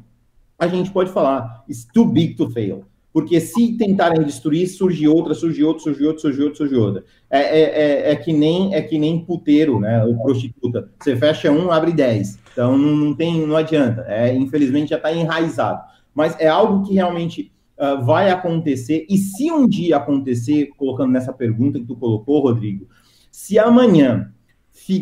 a gente pode falar, is too big to fail. Porque se tentarem destruir, surge outra, surge outra, surge outra, surge outra, surge outra. É, é, é, é, que nem é que nem puteiro, né? O prostituta. Você fecha um, abre dez. Então não, não tem, não adianta. É, infelizmente já está enraizado. Mas é algo que realmente uh, vai acontecer. E se um dia acontecer, colocando nessa pergunta que tu colocou, Rodrigo, se amanhã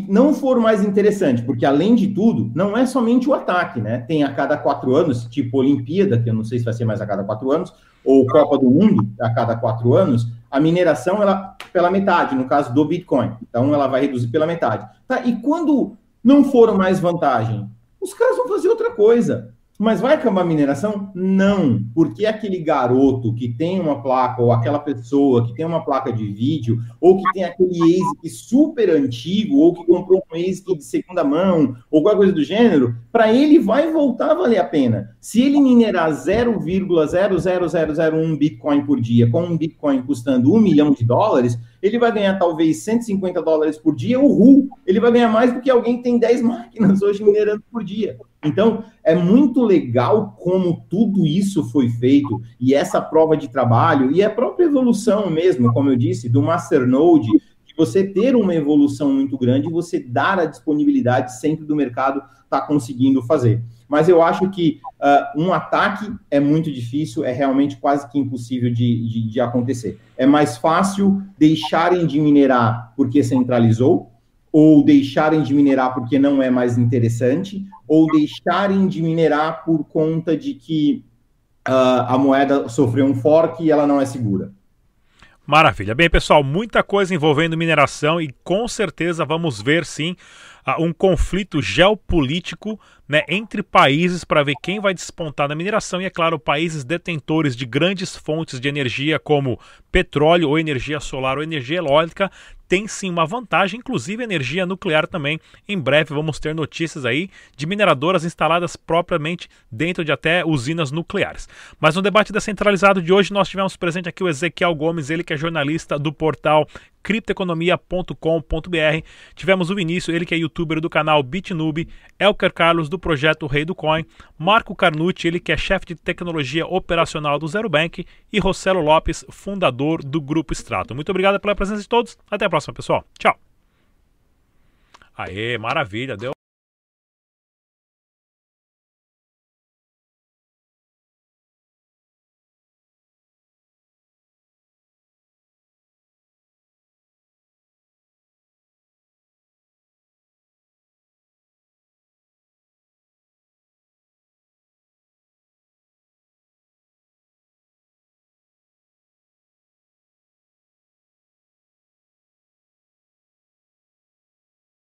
não for mais interessante, porque além de tudo, não é somente o ataque, né? Tem a cada quatro anos, tipo Olimpíada, que eu não sei se vai ser mais a cada quatro anos, ou Copa do Mundo a cada quatro anos, a mineração ela pela metade, no caso do Bitcoin. Então ela vai reduzir pela metade. Tá, e quando não for mais vantagem, os caras vão fazer outra coisa. Mas vai acabar a mineração? Não, porque aquele garoto que tem uma placa, ou aquela pessoa que tem uma placa de vídeo, ou que tem aquele ASIC super antigo, ou que comprou um ASIC de segunda mão, ou qualquer coisa do gênero, para ele vai voltar a valer a pena. Se ele minerar 0,00001 Bitcoin por dia, com um Bitcoin custando um milhão de dólares, ele vai ganhar talvez 150 dólares por dia, o RU, ele vai ganhar mais do que alguém que tem 10 máquinas hoje minerando por dia. Então, é muito legal como tudo isso foi feito e essa prova de trabalho e a própria evolução mesmo, como eu disse, do Masternode, que você ter uma evolução muito grande, você dar a disponibilidade sempre do mercado está conseguindo fazer. Mas eu acho que uh, um ataque é muito difícil, é realmente quase que impossível de, de, de acontecer. É mais fácil deixarem de minerar porque centralizou, ou deixarem de minerar porque não é mais interessante, ou deixarem de minerar por conta de que uh, a moeda sofreu um fork e ela não é segura. Maravilha. Bem, pessoal, muita coisa envolvendo mineração e com certeza vamos ver sim um conflito geopolítico né, entre países para ver quem vai despontar na mineração e, é claro, países detentores de grandes fontes de energia como petróleo ou energia solar ou energia eólica tem sim uma vantagem, inclusive energia nuclear também. Em breve vamos ter notícias aí de mineradoras instaladas propriamente dentro de até usinas nucleares. Mas no debate descentralizado de hoje nós tivemos presente aqui o Ezequiel Gomes, ele que é jornalista do portal criptoeconomia.com.br. Tivemos o Vinícius, ele que é youtuber do canal BitNube, Elker Carlos do projeto Rei do Coin, Marco Carnucci, ele que é chefe de tecnologia operacional do Zero Bank e Rossello Lopes, fundador do Grupo Strato. Muito obrigado pela presença de todos. Até a próxima, pessoal. Tchau. Aê, maravilha. Deu